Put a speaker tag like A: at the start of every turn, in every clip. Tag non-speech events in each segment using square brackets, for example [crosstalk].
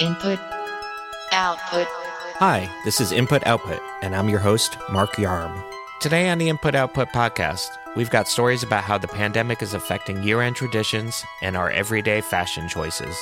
A: Input, output.
B: Hi, this is Input Output, and I'm your host, Mark Yarm. Today on the Input Output podcast, we've got stories about how the pandemic is affecting year end traditions and our everyday fashion choices.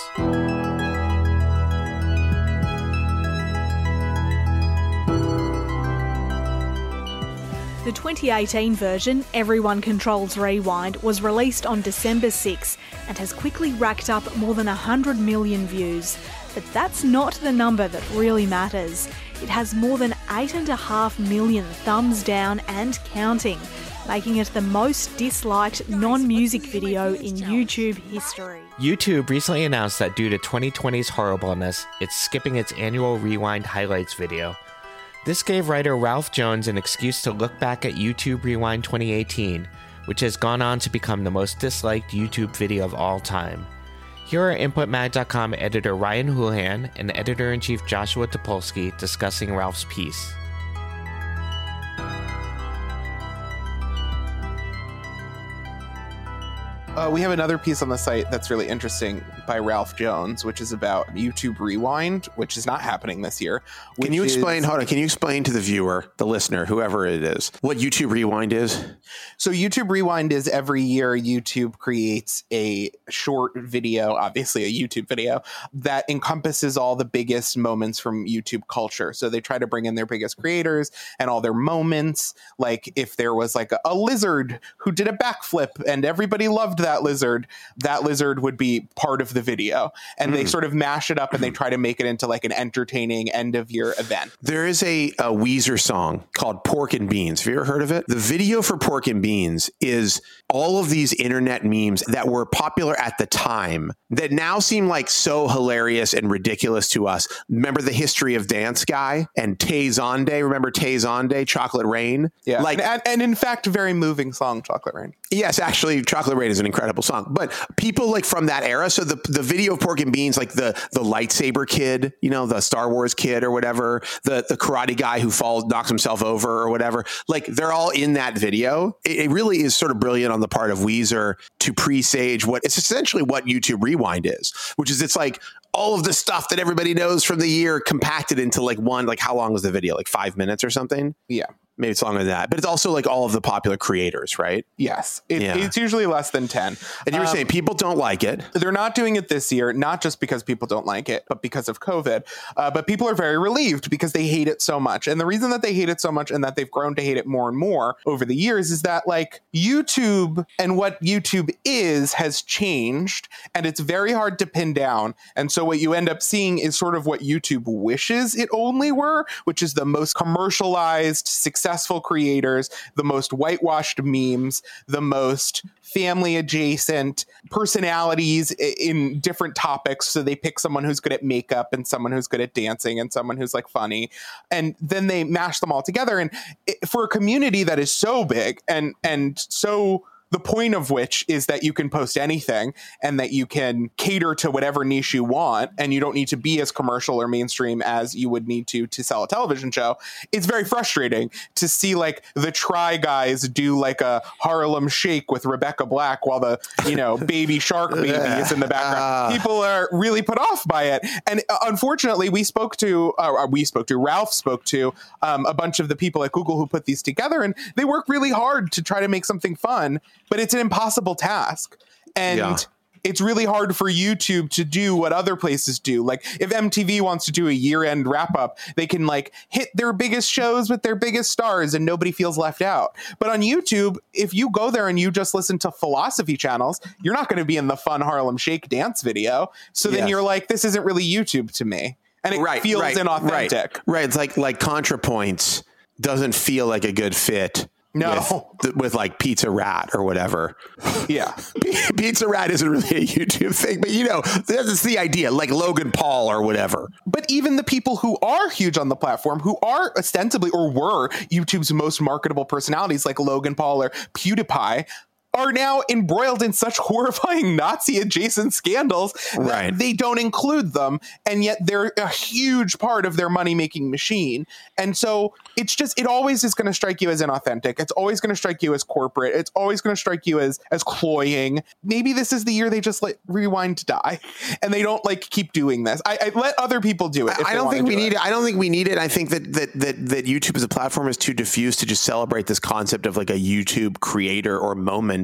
C: 2018 version, Everyone Controls Rewind, was released on December 6 and has quickly racked up more than 100 million views. But that's not the number that really matters. It has more than 8.5 million thumbs down and counting, making it the most disliked non music video in YouTube history.
B: YouTube recently announced that due to 2020's horribleness, it's skipping its annual Rewind highlights video. This gave writer Ralph Jones an excuse to look back at YouTube Rewind 2018, which has gone on to become the most disliked YouTube video of all time. Here are InputMag.com editor Ryan Houlihan and editor in chief Joshua Topolsky discussing Ralph's piece.
D: Uh, we have another piece on the site that's really interesting by Ralph Jones, which is about YouTube Rewind, which is not happening this year.
E: Can you explain?
D: is-
E: Hold on. Can you explain to the viewer, the listener, whoever it is, what YouTube Rewind is?
D: So YouTube Rewind is every year YouTube creates a short video, obviously a YouTube video that encompasses all the biggest moments from YouTube culture. So they try to bring in their biggest creators and all their moments. Like if there was like a, a lizard who did a backflip and everybody loved that lizard, that lizard would be part of the video. And they hmm. sort of mash it up and they try to make it into like an entertaining end of year event.
E: There is a, a Weezer song called Pork and Beans. Have you ever heard of it? The video for Pork and Beans is all of these internet memes that were popular at the time that now seem like so hilarious and ridiculous to us. Remember the history of Dance Guy and Tay Zonday? Remember Tay Zonday, Chocolate Rain?
D: Yeah.
E: Like,
D: and, and in fact, very moving song, Chocolate Rain.
E: Yes, actually, Chocolate Rain is an incredible song. But people like from that era, so the the video of Pork and Beans, like the the lightsaber kid, you know, the Star Wars kid or whatever, the the karate guy who falls knocks himself over or whatever, like they're all in that video. It, it really is sort of brilliant on the part of Weezer to presage what it's essentially what YouTube Rewind is, which is it's like all of the stuff that everybody knows from the year compacted into like one like how long was the video like five minutes or something
D: Yeah.
E: Maybe it's longer than that but it's also like all of the popular creators right
D: Yes. It,
E: Yeah.
D: It's usually less than 10.
E: and you were
D: Um,
E: saying people don't like it
D: they're not doing it this year, not just because people don't like it, but because of COVID. Uh, but people are very relieved because they hate it so much. And the reason that they hate it so much and that they've grown to hate it more and more over the years is that, like, YouTube and what YouTube is has changed and it's very hard to pin down. And so what you end up seeing is sort of what YouTube wishes it only were, which is the most commercialized, successful creators, the most whitewashed memes, the most family adjacent personalities in different topics. So they pick someone who's good at makeup and someone who's good at dancing and someone who's like funny. And then they mash them all together. And for a community that is so big and, and so the point of which is that you can post anything and that you can cater to whatever niche you want and you don't need to be as commercial or mainstream as you would need to to sell a television show. It's very frustrating to see like the try guys do like a harlem shake with rebecca black while the you know [laughs] baby shark baby is in the background. People are really put off by it. And uh, unfortunately we spoke to uh, we spoke to ralph spoke to um, a bunch of the people at google who put these together and they work really hard to try to make something fun but it's an impossible task and
E: Yeah.
D: it's really hard for YouTube to do what other places do. Like if MTV wants to do a year-end wrap-up, they can like hit their biggest shows with their biggest stars and nobody feels left out. But on YouTube, if you go there and you just listen to philosophy channels, you're not going to be in the fun Harlem Shake dance video. So then
E: Yes.
D: you're like this isn't really YouTube to me. And it feels inauthentic.
E: Right, right. It's like like ContraPoints doesn't feel like a good fit.
D: No.
E: with, with like Pizza Rat or whatever.
D: Yeah. [laughs]
E: Pizza Rat isn't really a YouTube thing, but you know that's the idea. Like Logan Paul or whatever.
D: But even the people who are huge on the platform, who are ostensibly or were YouTube's most marketable personalities, like Logan Paul or PewDiePie, are now embroiled in such [laughs] horrifying Nazi adjacent scandals that
E: Right.
D: they don't include them. And yet they're a huge part of their money making machine. And so it's just, it always is going to strike you as inauthentic. It's always going to strike you as corporate. It's always going to strike you as, as cloying. Maybe this is the year they just let rewind to die and they don't like keep doing this. I, I let other people do it.
E: I don't think we
D: do
E: need it. I don't think we need it. I think that, that that that YouTube as a platform is too diffuse to just celebrate this concept of like a YouTube creator or moment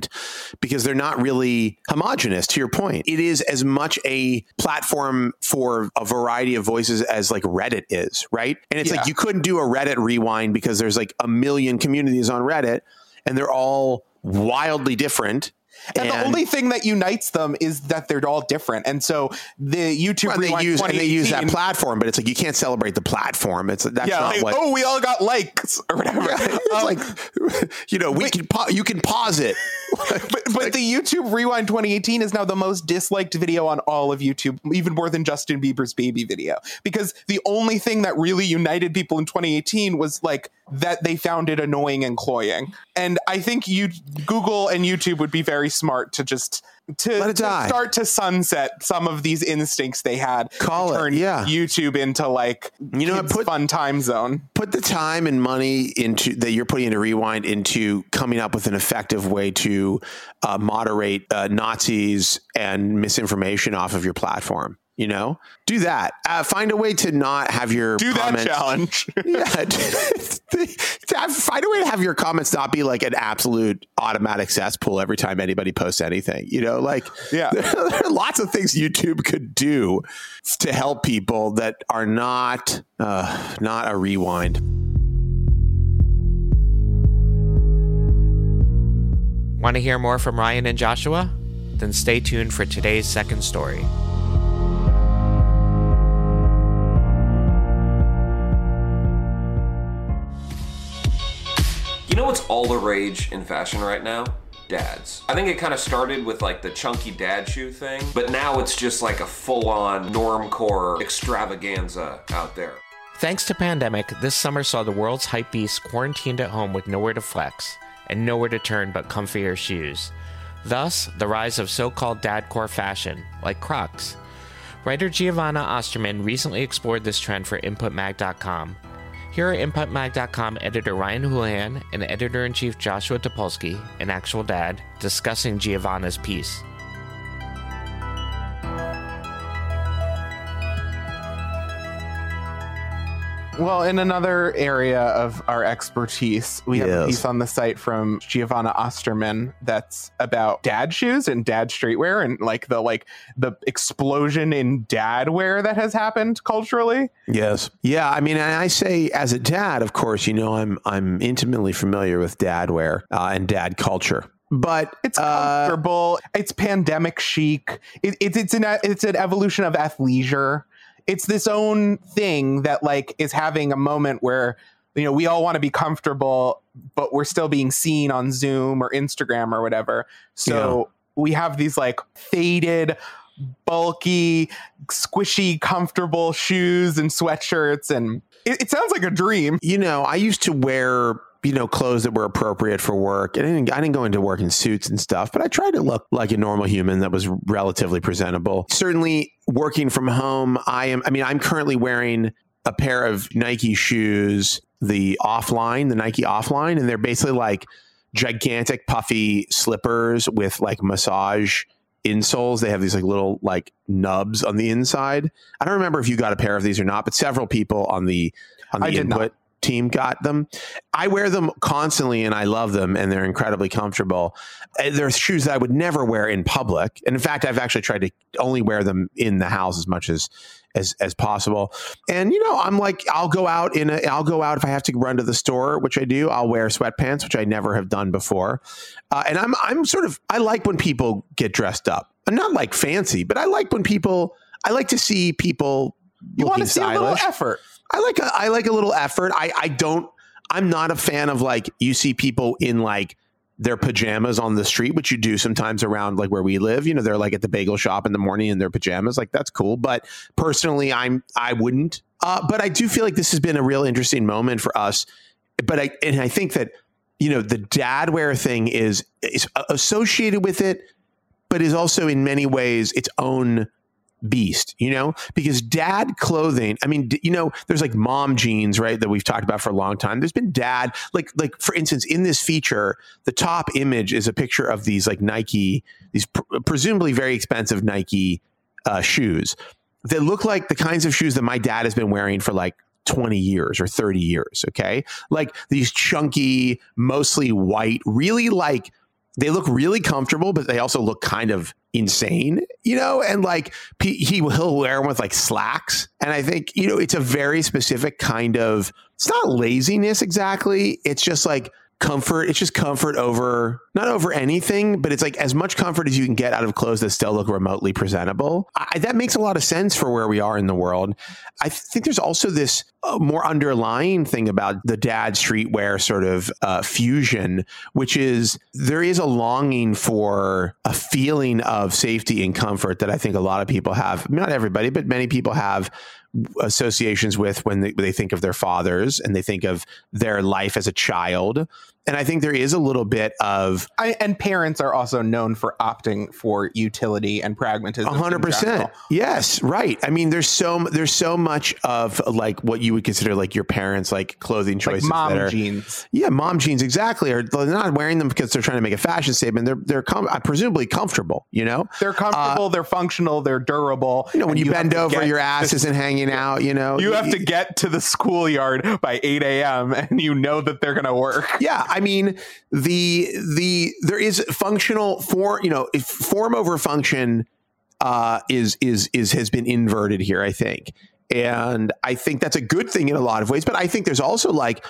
E: because they're not really homogenous. To your point, it is as much a platform for a variety of voices as like Reddit is, right? And it's
D: Yeah.
E: like you couldn't do a Reddit rewind because there's like a million communities on Reddit and they're all wildly different.
D: And, the only thing that unites them is that they're all different. And so the YouTube
E: Well, and they use and they use that platform, but it's like you can't celebrate the platform. It's that's
D: yeah,
E: not
D: like,
E: what.
D: oh, we all got likes or whatever.
E: it's [laughs]
D: Um,
E: like you know we can pa- you can pause it. [laughs]
D: but but the YouTube Rewind 2018 is now the most disliked video on all of YouTube, even more than Justin Bieber's baby video. Because the only thing that really united people in 2018 was like that they found it annoying and cloying. And I think you Google and YouTube would be very smart to just to, to start to sunset some of these instincts they had.
E: Call it, yeah.
D: YouTube into like
E: You know put-
D: fun time zone.
E: Put the time and money into that you're putting into rewind into coming up with an effective way to uh, moderate uh, Nazis and misinformation off of your platform. You know, do that. Uh, find a way to not have your
D: Do that
E: comments-
D: challenge. [laughs]
E: yeah, [laughs] find a way to have your comments not be like an absolute automatic cesspool every time anybody posts anything. You know, like [laughs]
D: Yeah.
E: there, there are lots of things YouTube could do to help people that are not uh, not a rewind.
B: Want to hear more from Ryan and Joshua? Then stay tuned for today's second story.
F: Know what's all the rage in fashion right now? Dads. I think it kind of started with like the chunky dad shoe thing, but now it's just like a full on normcore extravaganza out there.
B: Thanks to pandemic, this summer saw the world's hype beast quarantined at home with nowhere to flex and nowhere to turn but comfier shoes. Thus, the rise of so-called dadcore fashion, like Crocs. Writer Giovanna Osterman recently explored this trend for InputMag.com. Here are InputMag.com editor Ryan Houlihan and editor-in-chief Joshua Topolsky, an actual dad, discussing Giovanna's piece.
D: Well, in another area of our expertise, we have a
E: Yes.
D: piece on the site from Giovanna Osterman that's about dad shoes and dad streetwear and like the like the explosion in dad wear that has happened culturally.
E: Yes. Yeah. I mean, and I say as a dad, of course, you know, I'm I'm intimately familiar with dad wear uh, and dad culture. But
D: It's
E: uh,
D: comfortable. it's pandemic chic. It, it's it's an it's an evolution of athleisure. It's this own thing that like is having a moment where you know we all want to be comfortable, but we're still being seen on Zoom or Instagram or whatever. So we have these like faded, bulky, squishy, comfortable shoes and sweatshirts, and it, it sounds like a dream.
E: you know, I used to wear you know clothes that were appropriate for work. I didn't I didn't go into work in suits and stuff, but I tried to look like a normal human that was relatively presentable. Certainly, working from home, I am. I mean, I'm currently wearing a pair of Nike shoes, the offline, the Nike offline, and they're basically like gigantic puffy slippers with like massage insoles. They have these like little like nubs on the inside. I don't remember if you got a pair of these or not, but several people on the on the
D: I
E: input team got them. I wear them constantly and I love them and they're incredibly comfortable. Uh, They're shoes that I would never wear in public. And in fact, I've actually tried to only wear them in the house as much as as as possible. And you know, I'm like I'll go out in a I'll go out if I have to run to the store, which I do. I'll wear sweatpants, which I never have done before. Uh, and I'm I'm sort of I like when people get dressed up. I'm not like fancy, but I like when people I like to see people
D: You want to see a little effort.
E: I like a, I like a little effort. I I don't. I'm not a fan of like you see people in like their pajamas on the street, which you do sometimes around like where we live. You know, they're like at the bagel shop in the morning in their pajamas. Like that's cool. But personally, I'm I wouldn't. Uh, but I do feel like this has been a real interesting moment for us. But I and I think that you know, the dad wear thing is is associated with it, but is also in many ways its own beast, you know, because dad clothing, I mean, you know, there's like mom jeans, right, that we've talked about for a long time. There's been dad, like, like for instance, in this feature, the top image is a picture of these like Nike, these pr- presumably very expensive Nike uh, shoes that look like the kinds of shoes that my dad has been wearing for like 20 years or 30 years. Okay. Like these chunky, mostly white, really like they look really comfortable, but they also look kind of insane, you know? And like he, he'll wear them with like slacks. And I think, you know, it's a very specific kind of, it's not laziness exactly. It's just like, comfort it's just comfort over not over anything but it's like as much comfort as you can get out of clothes that still look remotely presentable. I, that makes a lot of sense for where we are in the world. I think there's also this uh, more underlying thing about the dad streetwear sort of uh, fusion which is there is a longing for a feeling of safety and comfort that i think a lot of people have. Not everybody but many people have associations with when they, when they think of their fathers and they think of their life as a child. And I think there is a little bit of
D: I, and parents are also known for opting for utility and pragmatism.
E: hundred percent. Yes, right. I mean, there's so there's so much of like what you would consider like your parents' like clothing
D: Like
E: choices.
D: mom
E: that are,
D: jeans.
E: Yeah, mom jeans exactly. Or they're not wearing them because they're trying to make a fashion statement. They're they're com- uh, presumably comfortable. You know,
D: They're comfortable, they're functional, they're durable.
E: Uh, you know when
D: and
E: you, bend over,
D: get
E: your ass isn't hanging out. You know,
D: You have to get to the schoolyard by 8 a.m. and you know that they're going to work.
E: yeah i mean the the there is functional for you know form over function uh is is is has been inverted here i think. And i think that's a good thing in a lot of ways but i think there's also like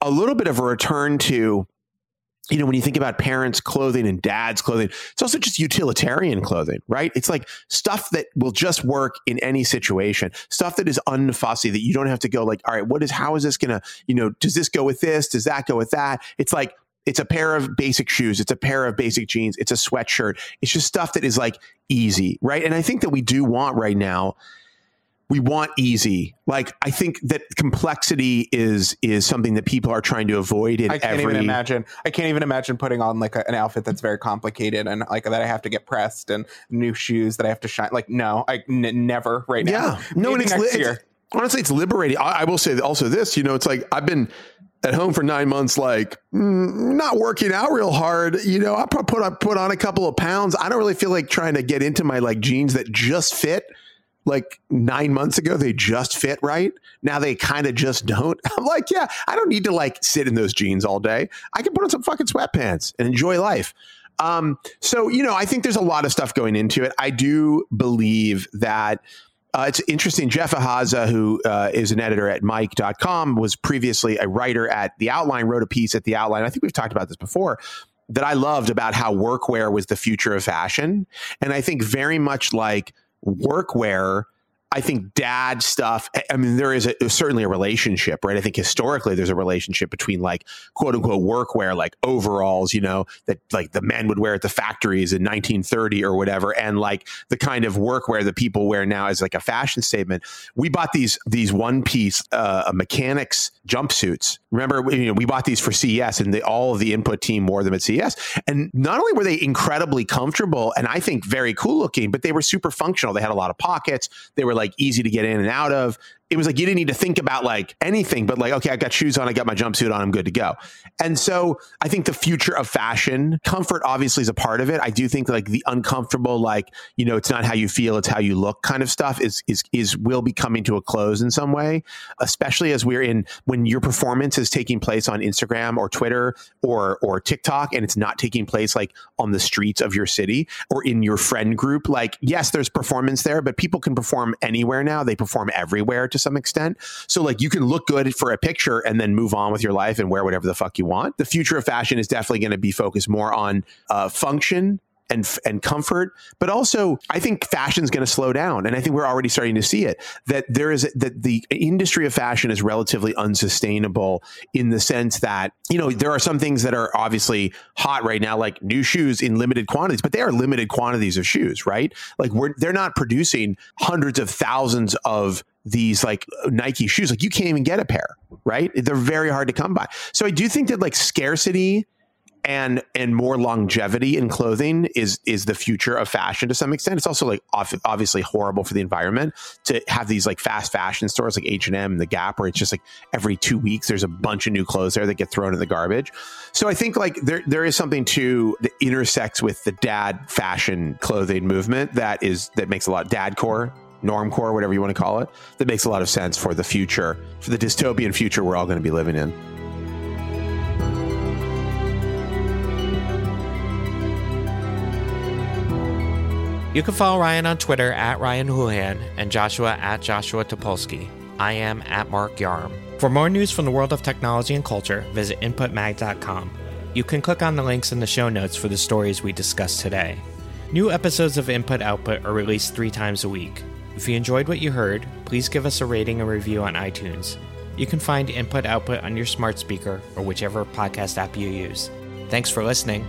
E: a little bit of a return to you know, when you think about parents' clothing and dad's clothing, it's also just utilitarian clothing, right? It's like stuff that will just work in any situation, stuff that is unfussy, that you don't have to go like, all right, what is, how is this gonna, you know, does this go with this? Does that go with that? It's like, it's a pair of basic shoes, it's a pair of basic jeans, it's a sweatshirt. It's just stuff that is like easy, right? And I think that we do want right now we want easy. Like I think that complexity is is something that people are trying to avoid in
D: I can't
E: every
D: even imagine. I can't even imagine putting on like a, an outfit that's very complicated and like that I have to get pressed and new shoes that I have to shine. Like no, I n- never right now.
E: Yeah, no, and
D: Maybe
E: it's,
D: next year.
E: it's honestly it's liberating. I, I will say also this. You know, it's like I've been at home for nine months, like mm, not working out real hard. You know, I put put on, put on a couple of pounds. I don't really feel like trying to get into my like jeans that just fit. Like nine months ago, they just fit right. Now they kind of just don't. [laughs] I'm like, yeah, I don't need to like sit in those jeans all day. I can put on some fucking sweatpants and enjoy life. Um, so you know, I think there's a lot of stuff going into it. I do believe that uh, it's interesting. Jeff Ihaza, who uh, is an editor at Mic.com, was previously a writer at The Outline, wrote a piece at The Outline. I think we've talked about this before that I loved about how workwear was the future of fashion. And I think very much like workwear, I think dad stuff. I- mean, there is a, certainly a relationship, right? I think historically there's a relationship between like quote unquote workwear, like overalls, you know, that like the men would wear at the factories in 1930 or whatever, and like the kind of workwear that people wear now as like a fashion statement. We bought these these one piece uh, mechanics jumpsuits. Remember, we- you know, we bought these for CES, and all of the input team wore them at CES. And not only were they incredibly comfortable and I think very cool looking, but they were super functional. They had a lot of pockets. They were like easy to get in and out of. It was like you didn't need to think about like anything, but like, okay, I got shoes on, I got my jumpsuit on, I'm good to go. And so I think the future of fashion, comfort obviously is a part of it. I do think like the uncomfortable, like, you know, it's not how you feel, it's how you look kind of stuff is is is will be coming to a close in some way, especially as we're in when your performance is taking place on Instagram or Twitter or or TikTok and it's not taking place like on the streets of your city or in your friend group. Like, yes, there's performance there, but people can perform anywhere now. They perform everywhere to some extent. So like you can look good for a picture and then move on with your life and wear whatever the fuck you want. The future of fashion is definitely going to be focused more on uh, function and and comfort, but also I think fashion is going to slow down, and I think we're already starting to see it. That there is that the industry of fashion is relatively unsustainable in the sense that you know there are some things that are obviously hot right now, like new shoes in limited quantities, but they are limited quantities of shoes, right? Like we're they're not producing hundreds of thousands of these like Nike shoes. Like you can't even get a pair, right? They're very hard to come by. So I do think that like scarcity and and more longevity in clothing is is the future of fashion to some extent. It's also like off, obviously horrible for the environment to have these like fast fashion stores like H and M the Gap, where it's just like every two weeks there's a bunch of new clothes there that get thrown in the garbage. So I think like there there is something to that intersects with the dad fashion clothing movement that is that makes a lot dad core normcore, whatever you want to call it, that makes a lot of sense for the future, for the dystopian future we're all going to be living in.
B: You can follow Ryan on Twitter at Ryan Houlihan and Joshua at Joshua Topolsky. I am at Mark Yarm. For more news from the world of technology and culture, visit inputmag.com. You can click on the links in the show notes for the stories we discussed today. New episodes of Input Output are released three times a week. If you enjoyed what you heard, please give us a rating and review on iTunes. You can find Input Output on your smart speaker or whichever podcast app you use. Thanks for listening.